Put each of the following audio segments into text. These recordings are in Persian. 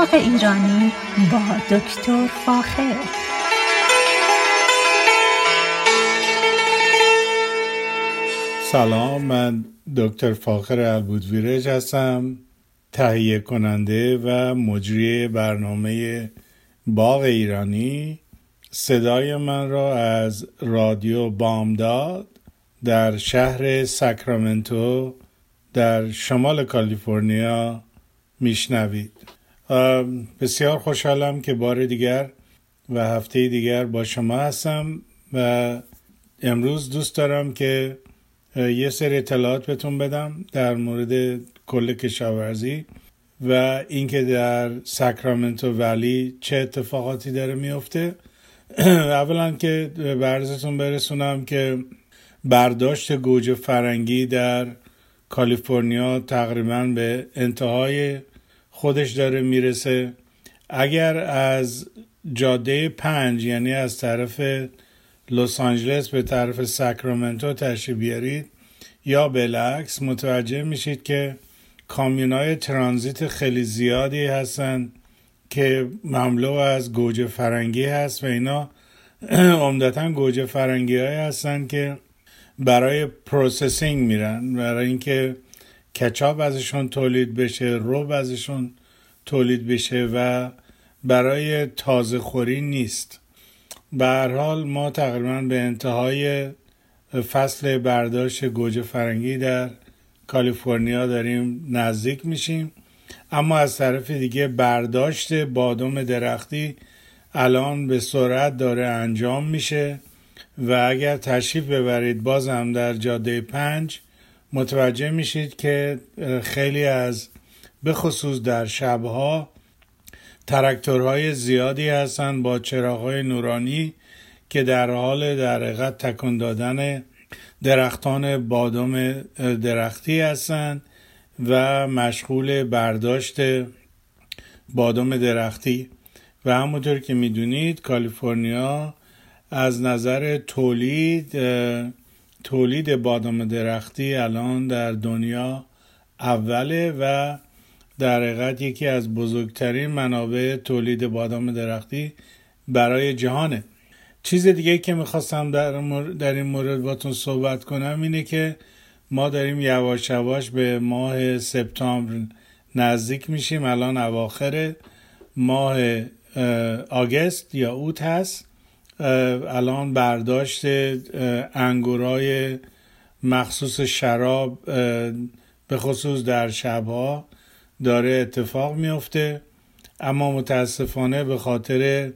باغ ایرانی با دکتر فاخر. سلام من دکتر فاخر البودویرج هستم تهیه کننده و مجری برنامه باغ ایرانی. صدای من را از رادیو بامداد در شهر ساکرامنتو در شمال کالیفرنیا میشنوید. بسیار خوشحالم که بار دیگر و هفته دیگر با شما هستم و امروز دوست دارم که یه سری اطلاعات بهتون بدم در مورد کل کشاورزی و اینکه در ساکرامنتو ولی چه اتفاقاتی داره میفته. اولا که برزتون برسونم که برداشت گوجه فرنگی در کالیفرنیا تقریبا به انتهای خودش داره می‌رسه. اگر از جاده پنج یعنی از طرف لس آنجلس به طرف ساکرامنتو تشریف بیارید یا بالعکس متوجه میشید که کامیون های ترانزیت خیلی زیادی هستن که مملو از گوجه فرنگی هست و اینا. عمدتا گوجه فرنگی های هستن که برای processing میرن برای اینکه کچاپ ازشون تولید بشه رب ازشون تولید بشه و برای تازه خوری نیست. به هر حال ما تقریبا به انتهای فصل برداشت گوجه فرنگی در کالیفرنیا داریم نزدیک میشیم. اما از طرف دیگه برداشت بادام درختی الان به سرعت داره انجام میشه و اگر تشریف ببرید بازم در جاده پنج متوجه میشید که خیلی از به خصوص در شبها ترکتورهای زیادی هستند با چراغهای نورانی که در حال در حقیقت تکان دادن درختان بادام درختی هستند و مشغول برداشت بادام درختی. و همونطور که می‌دونید کالیفرنیا از نظر تولید تولید بادام درختی الان در دنیا اوله و در حقیقت یکی از بزرگترین منابع تولید بادام درختی برای جهانه. چیز دیگه که می‌خواستم در, در این مورد باتون صحبت کنم اینه که ما داریم یواش یواش به ماه سپتامبر نزدیک میشیم الان اواخر ماه آگست یا اوت هست. الان برداشت انگورای مخصوص شراب به خصوص در شبها داره اتفاق میفته اما متاسفانه به خاطر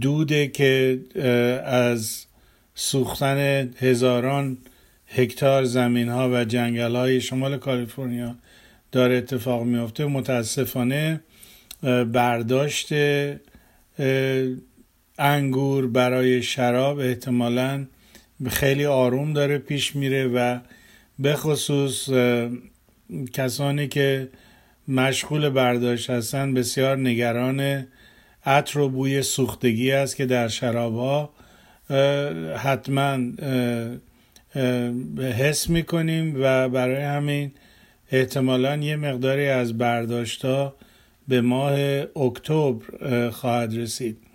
دوده که از سوختن هزاران هکتار زمین ها و جنگل های شمال کالیفرنیا داره اتفاق میفته متاسفانه برداشت انگور برای شراب احتمالا خیلی آروم داره پیش میره و به خصوص کسانی که مشغول برداشت هستن بسیار نگران عطر و بوی سوختگی است که در شراب ها حتما حس می‌کنیم و برای همین احتمالا یه مقداری از برداشت ها به ماه اکتبر خواهد رسید.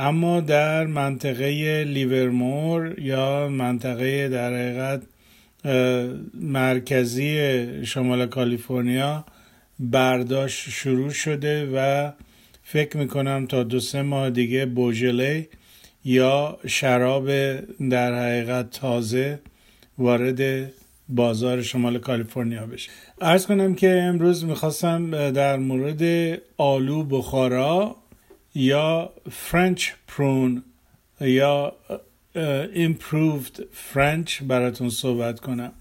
اما در منطقه لیورمور یا منطقه در حقیقت مرکزی شمال کالیفرنیا برداشت شروع شده و فکر می‌کنم تا دو سه ماه دیگه بوژله یا شراب در حقیقت تازه وارد بازار شمال کالیفرنیا بشه. عرض کنم که امروز می‌خواستم در مورد آلو بخارا یا French prune یا improved French براتون صحبت کنم.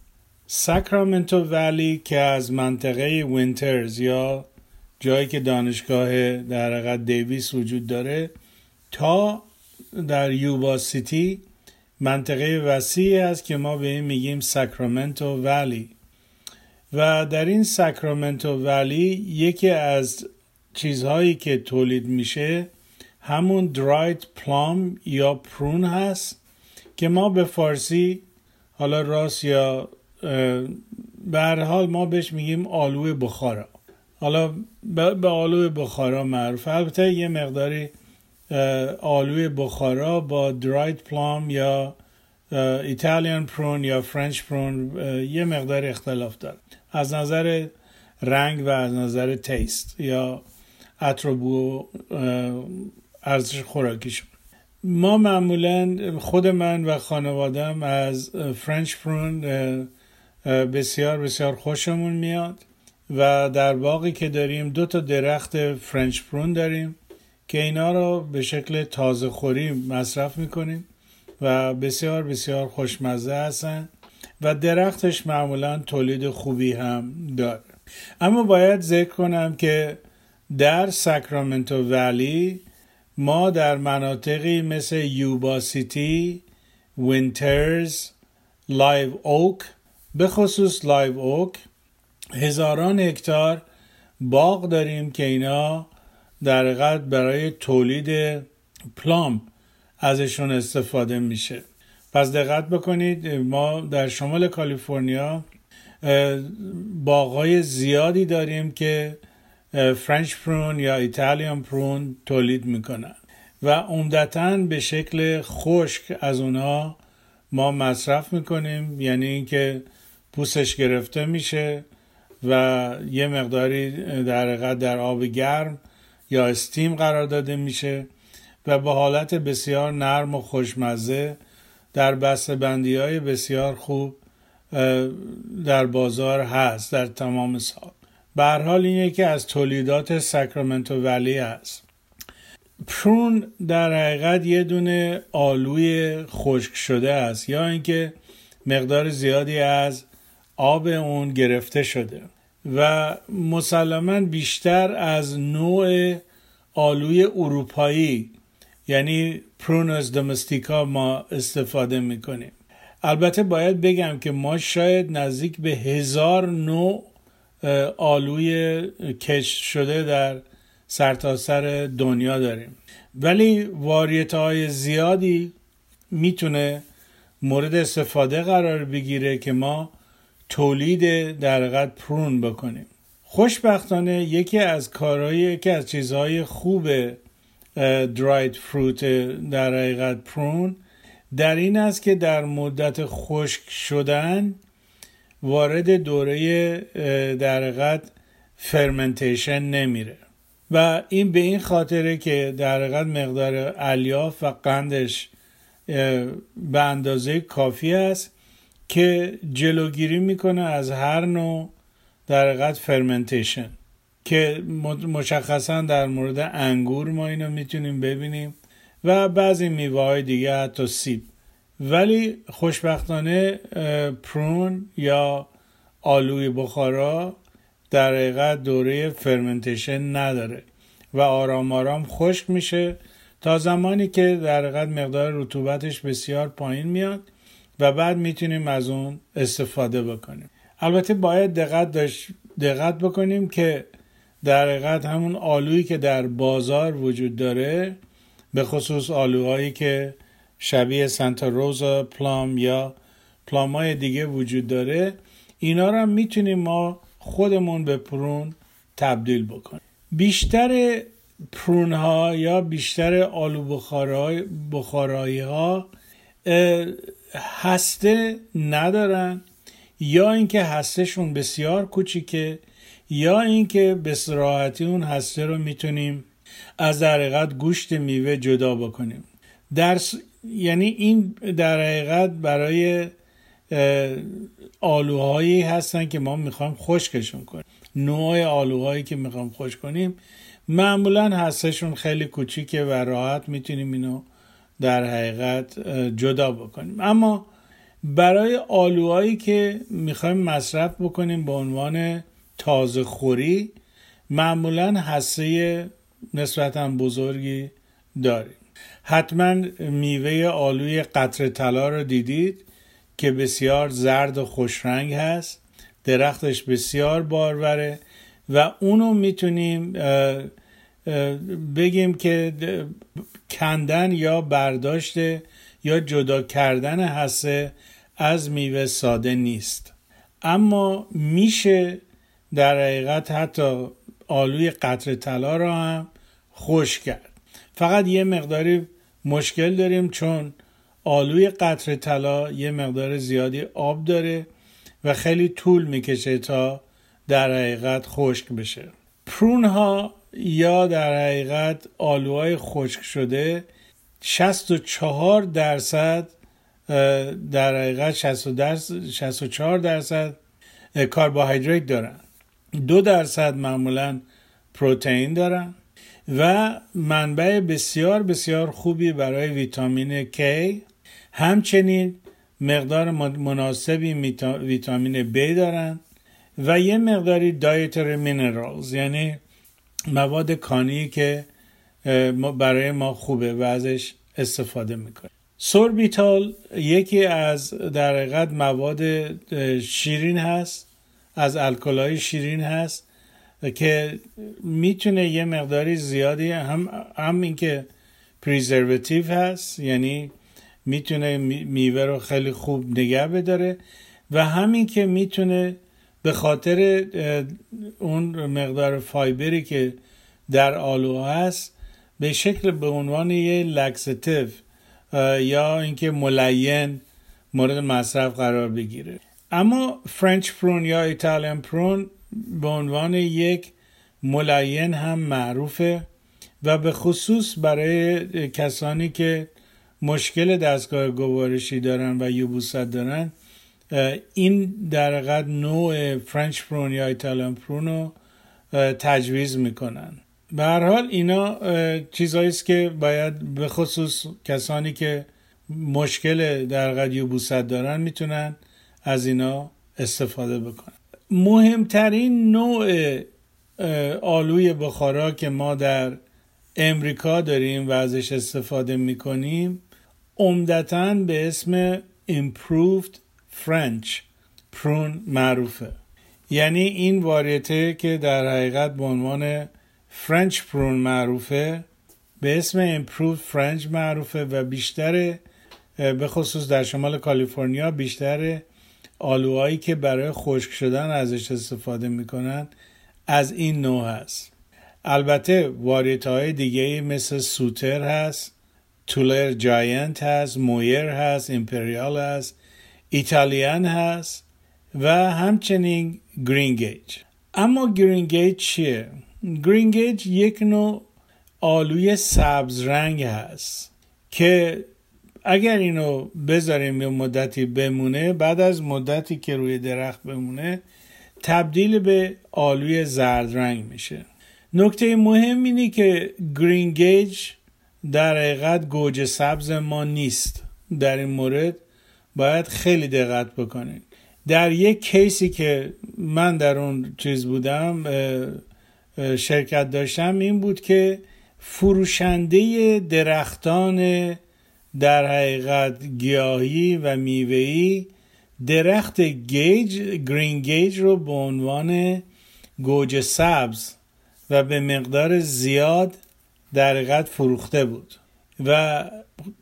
ساکرامنتو ولی که از منطقه وینترز یا جایی که دانشگاه در حقیقت دیویس وجود داره تا در یوبا سیتی منطقه وسیعی است که ما به این میگیم ساکرامنتو ولی و در این ساکرامنتو ولی یکی از چیزهایی که تولید میشه همون درایت پلام یا پرون هست که ما به فارسی حالا راست یا به حال ما بهش میگیم آلو بخارا. حالا به آلوی بخارا معروف. البته یه مقداری آلوی بخارا با dried plum یا Italian prune یا French prune یه مقدار اختلاف داره. از نظر رنگ و از نظر taste یا عطر و بو ارزش خوراکیشون ما معمولا خود من و خانوادم از French prune بسیار بسیار خوشمون میاد و در باقی که داریم دو تا درخت فرنچ پرون داریم که اینا رو به شکل تازه خوری مصرف می‌کنیم و بسیار بسیار خوشمزه هستن و درختش معمولا تولید خوبی هم داره. اما باید ذکر کنم که در ساکرامنتو ولی ما در مناطقی مثل یوبا سیتی، وینترز، لایو اوک به خصوص لایو اوک هزاران هکتار باغ داریم که اینا در حقیقت برای تولید plum ازشون استفاده میشه. پس دقت بکنید ما در شمال کالیفرنیا باغهای زیادی داریم که French prune یا Italian prune تولید می‌کنن. و عمدتا به شکل خشک از اونها ما مصرف می‌کنیم یعنی اینکه پوستش گرفته میشه و یه مقداری در در آب گرم یا استیم قرار داده میشه و به حالت بسیار نرم و خوشمزه در بسته بندی های بسیار خوب در بازار هست در تمام سال. به حال این یکی از تولیدات ساکرامنتو ولی است. پرون در حقیقت یه دونه آلوی خشک شده است یا اینکه مقدار زیادی از آب اون گرفته شده و مسلما بیشتر از نوع آلوی اروپایی یعنی پرونوس دمستیکا ما استفاده می‌کنیم. البته باید بگم که ما شاید نزدیک به هزار نوع آلوی کش شده در سرتاسر سر دنیا داریم. ولی واریت های زیادی می‌تونه مورد استفاده قرار بگیره که ما تولید در پرون بکنیم. خوشبختانه یکی از کارهای یکی از چیزهای خوب دراید فروت در حقیقت پرون در این است که در مدت خشک شدن وارد دوره در حقیقت fermentation نمیره. و این به این خاطره که در حقیقت مقدار الیاف و قندش به اندازه کافی است که جلوگیری می‌کنه از هر نوع در حقیقت fermentation که مشخصا در مورد انگور ما اینو می‌تونیم ببینیم و بعضی میوه های دیگه حتی سیب. ولی خوشبختانه پرون یا آلوی بخارا در حقیقت دوره فرمنتیشن نداره و آرام آرام خشک میشه تا زمانی که در حقیقت مقدار رطوبتش بسیار پایین میاد و بعد می‌تونیم از اون استفاده بکنیم. البته باید دقت داشت دقت بکنیم که در حقیقت همون آلویی که در بازار وجود داره به خصوص آلوهایی که شبیه سانتا روزا پلام یا پلام های دیگه وجود داره اینا رو هم می‌تونیم ما خودمون به پرون تبدیل بکنیم. بیشتر پرون ها یا بیشتر آلو بخارایی ها هسته ندارن. یا اینکه هستهشون بسیار کوچیکه یا اینکه به سراحتی اون هسته رو می‌تونیم از در گوشت میوه جدا بکنیم. در یعنی این در حقیقت برای آلوهایی هستن که ما می‌خوایم خشکشون کنیم. نوع آلوهایی که می‌خوایم خوش کنیم معمولا هستشون خیلی کوچیکه و راحت می‌تونیم اینو در حقیقت جدا بکنیم. اما برای آلوهایی که می‌خوایم مصرف بکنیم به عنوان تازه خوری معمولا حسه نسبتا بزرگی داریم. حتما میوه آلوی قطر طلا رو دیدید که بسیار زرد و خوشرنگ هست. درختش بسیار باروره و اونو می‌تونیم بگیم که کندن یا برداشت یا جدا کردن حسه از میوه ساده نیست. اما میشه در حقیقت حتی آلوی قطر طلا را هم خوش کرد. فقط یه مقداری مشکل داریم چون آلوی قطر طلا یه مقدار زیادی آب داره و خیلی طول می‌کشه تا در حقیقت خشک بشه. پرون ها یا در حقیقت آلوهای خشک شده 64 درصد در حقیقت 64 درصد کربوهیدرات دارن. دو درصد معمولا پروتئین دارن. و منبع بسیار بسیار خوبی برای ویتامین K. همچنین مقدار مناسبی ویتامین B دارن و یه مقداری دایتر مینرالز یعنی مواد کانی که برای ما خوبه و ازش استفاده می‌کنه سوربیتال یکی از در حقیقت مواد شیرین هست از الکلای شیرین هست. که می‌تونه یه مقداری زیادی هم هم اینکه پریزرواتیو هست یعنی می‌تونه میوه رو خیلی خوب نگه بداره و همین که می‌تونه به خاطر اون مقدار fiber ی که در آلو هست به شکل به عنوان یه laxative یا اینکه ملین مورد مصرف قرار بگیره. اما French prune یا Italian prune به عنوان یک ملین هم معروفه و به خصوص برای کسانی که مشکل دستگاه گوارشی دارن و یبوست دارن این در قد نوع فرنچ پرون یا ایتالیان پرون رو تجویز می‌کنن. به هر حال اینا چیزهایی است که باید به خصوص کسانی که مشکل در قد یوبوست دارن می‌تونن از اینا استفاده بکنن. مهمترین نوع آلوی بخارا که ما در امریکا داریم و ازش استفاده می‌کنیم عمدتا به اسم improved French prune معروفه. یعنی این واریته که در حقیقت به عنوان French prune معروفه به اسم improved French معروفه و بیشتر به خصوص در شمال کالیفرنیا بیشتر آلوهایی که برای خشک شدن ازش استفاده می‌کنن از این نوع هست البته واریته های دیگه مثل Sutter هست Tulare Giant هست Moyer هست Imperial هست Italian هست و همچنین Green Gage اما Green Gage چیه؟ Green Gage یک نوع آلوی سبز رنگ هست که اگر اینو بذاریم یه مدتی بمونه بعد از مدتی که روی درخت بمونه تبدیل به آلوی زرد رنگ میشه. نکته مهم اینه که گرین گیج در حقیقت گوجه سبز ما نیست. در این مورد باید خیلی دقت بکنید در یک کیسی که من در اون چیز بودم شرکت داشتم این بود که فروشنده درختان در حقیقت گیاهی و میوهی درخت گیج گرین گیج رو به عنوان گوجه سبز و به مقدار زیاد در حقیقت فروخته بود. و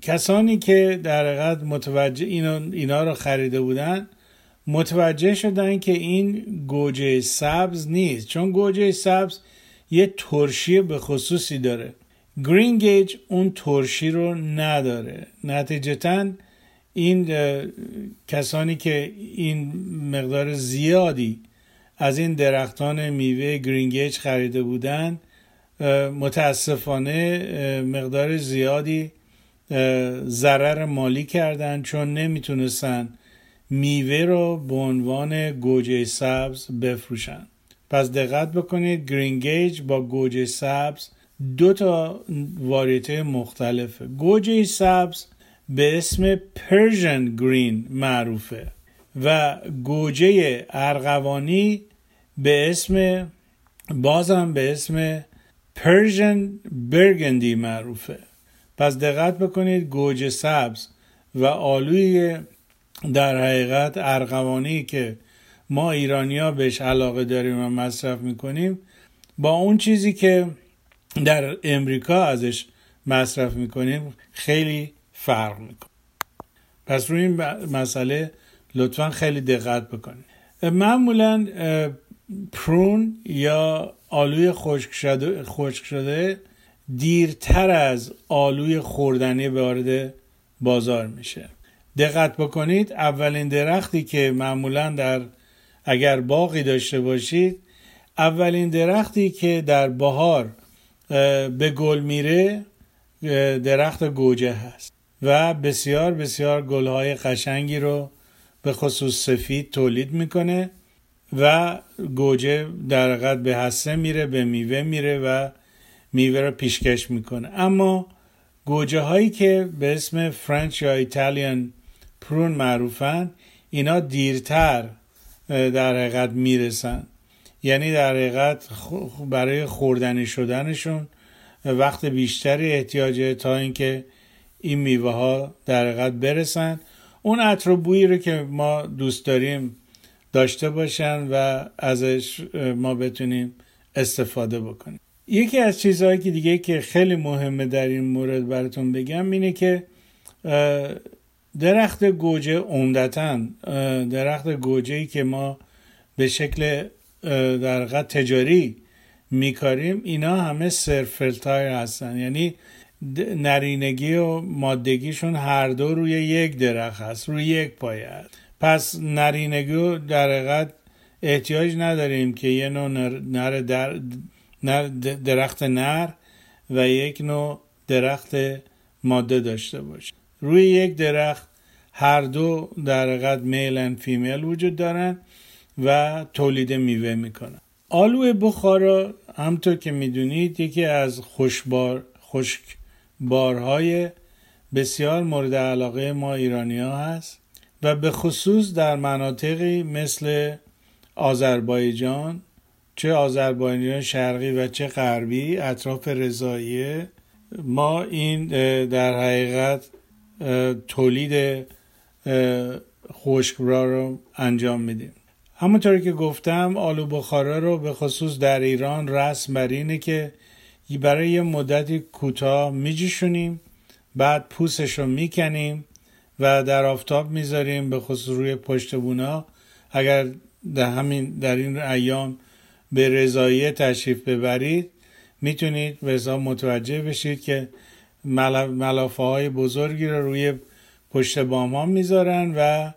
کسانی که در حقیقت متوجه اینا, اینا رو خریده بودن متوجه شدن که این گوجه سبز نیست. چون گوجه سبز یه ترشی به خصوصی داره. گرین گیج اون ترشی رو نداره. نتیجتا این کسانی که این مقدار زیادی از این درختان میوه گرین گیج خریده بودن متاسفانه مقدار زیادی ضرر مالی کردن چون نمی‌تونستن میوه رو به عنوان گوجه سبز بفروشن. پس دقت بکنید گرین گیج با گوجه سبز دو تا واریته مختلفه. گوجه سبز به اسم Persian green معروفه و گوجه ارغوانی به اسم بازم به اسم Persian burgundy معروفه. پس دقت بکنید گوجه سبز و آلوی در حقیقت ارغوانی که ما ایرانیا بهش علاقه داریم و مصرف می‌کنیم با اون چیزی که در امریکا ازش مصرف می‌کنیم خیلی فرق می‌کنه. پس روی این مسئله لطفا خیلی دقت بکنید. معمولا پرون یا آلوی خشک شده, خشک شده دیرتر از آلوی خوردنی وارد بازار میشه. دقت بکنید اولین درختی که معمولا در اگر باقی داشته باشید اولین درختی که در بهار به گل میره درخت گوجه هست. و بسیار بسیار گلهای قشنگی رو به خصوص سفید تولید می‌کنه و گوجه در حقیقت به حسه میره به میوه میره و میوه رو پیشکش می‌کنه. اما گوجه هایی که به اسم فرنچ یا ایتالیان پرون معروفن اینا دیرتر در حقیقت می‌رسن. یعنی در حقیقت برای خوردنی شدنشون وقت بیشتری احتیاجه تا اینکه این میوه ها در حقیقت برسن. اون عطر و بویی رو که ما دوست داریم داشته باشن و ازش ما بتونیم استفاده بکنیم. یکی از چیزهایی که دیگه که خیلی مهمه در این مورد براتون بگم اینه که درخت گوجه عمدتا درخت گوجه ای که ما به شکل در تجاری میکاریم اینا همه سرفلتایر هستن. یعنی نرینگی و مادگیشون هر دو روی یک درخت هست روی یک پایه پس نرینگی در حقیقت احتیاج نداریم که یه نوع نر در درخت نر و یک نوع درخت ماده داشته باشه. روی یک درخت هر دو در حقیقت میل و فیمیل وجود دارن. و تولید میوه می‌کنن. آلو بخارا همطور که می‌دونید یکی از خوشبار خشک بارهای بسیار مورد علاقه ما ایرانی ها هست و به خصوص در مناطقی مثل آذربایجان چه آذربایجان شرقی و چه غربی اطراف رضاییه ما این در حقیقت تولید خشکبرا رو انجام میدیم. همونطوری که گفتم آلو بخارا رو به خصوص در ایران رسم بر اینه که برای یه مدتی کوتاه میجوشونیم بعد پوسش رو می‌کنیم و در آفتاب می‌ذاریم به خصوص روی پشت بونا. اگر در همین در این ایام به رضاییه تشریف ببرید می‌تونید به متوجه بشید که ملافه های بزرگی رو روی پشت بام ها می‌ذارن و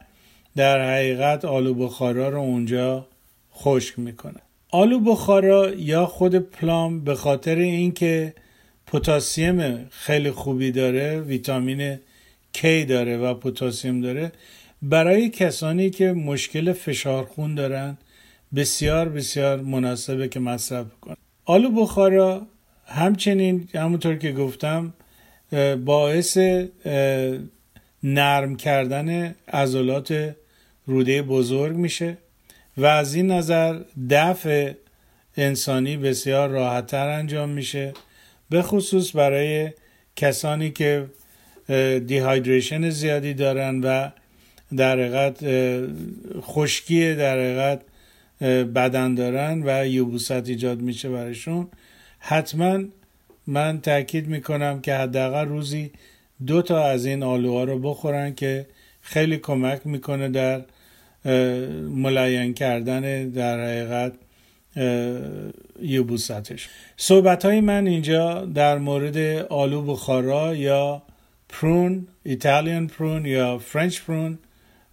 در حقیقت آلو بخارا رو اونجا خشک می‌کنن آلو بخارا یا خود پلام به خاطر اینکه پتاسیم خیلی خوبی داره ویتامین K داره و پتاسیم داره برای کسانی که مشکل فشار خون دارن بسیار بسیار مناسبه که مصرف کنن. آلو بخارا همچنین همونطور که گفتم باعث نرم کردن عضلات روده بزرگ میشه و از این نظر دفع انسانی بسیار راحتتر انجام میشه به خصوص برای کسانی که دیهایدریشن زیادی دارن و در حقیقت خشکی در حقیقت بدن دارن و یوبوست ایجاد میشه برایشون. حتما من تاکید می‌کنم که حداقل روزی دو تا از این آلوها رو بخورن که خیلی کمک می‌کنه در ملاین کردن در حقیقت یبوستش صحبت های من اینجا در مورد آلو بخارا یا prune Italian prune یا French prune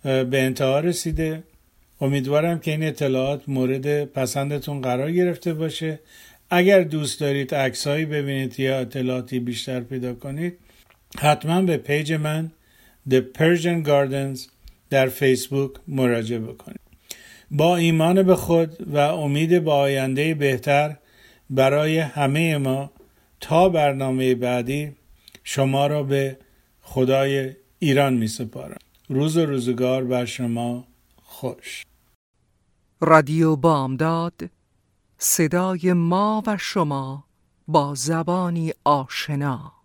به انتها رسیده. امیدوارم که این اطلاعات مورد پسندتون قرار گرفته باشه. اگر دوست دارید عکسهایی ببینید یا اطلاعاتی بیشتر پیدا کنید حتما به page من The Persian Gardens در فیسبوک مراجعه بکنید با ایمان به خود و امید به آینده بهتر برای همه ما تا برنامه بعدی شما را به خدای ایران می سپارم. روز و روزگار بر شما خوش. رادیو بامداد صدای ما و شما با زبانی آشنا.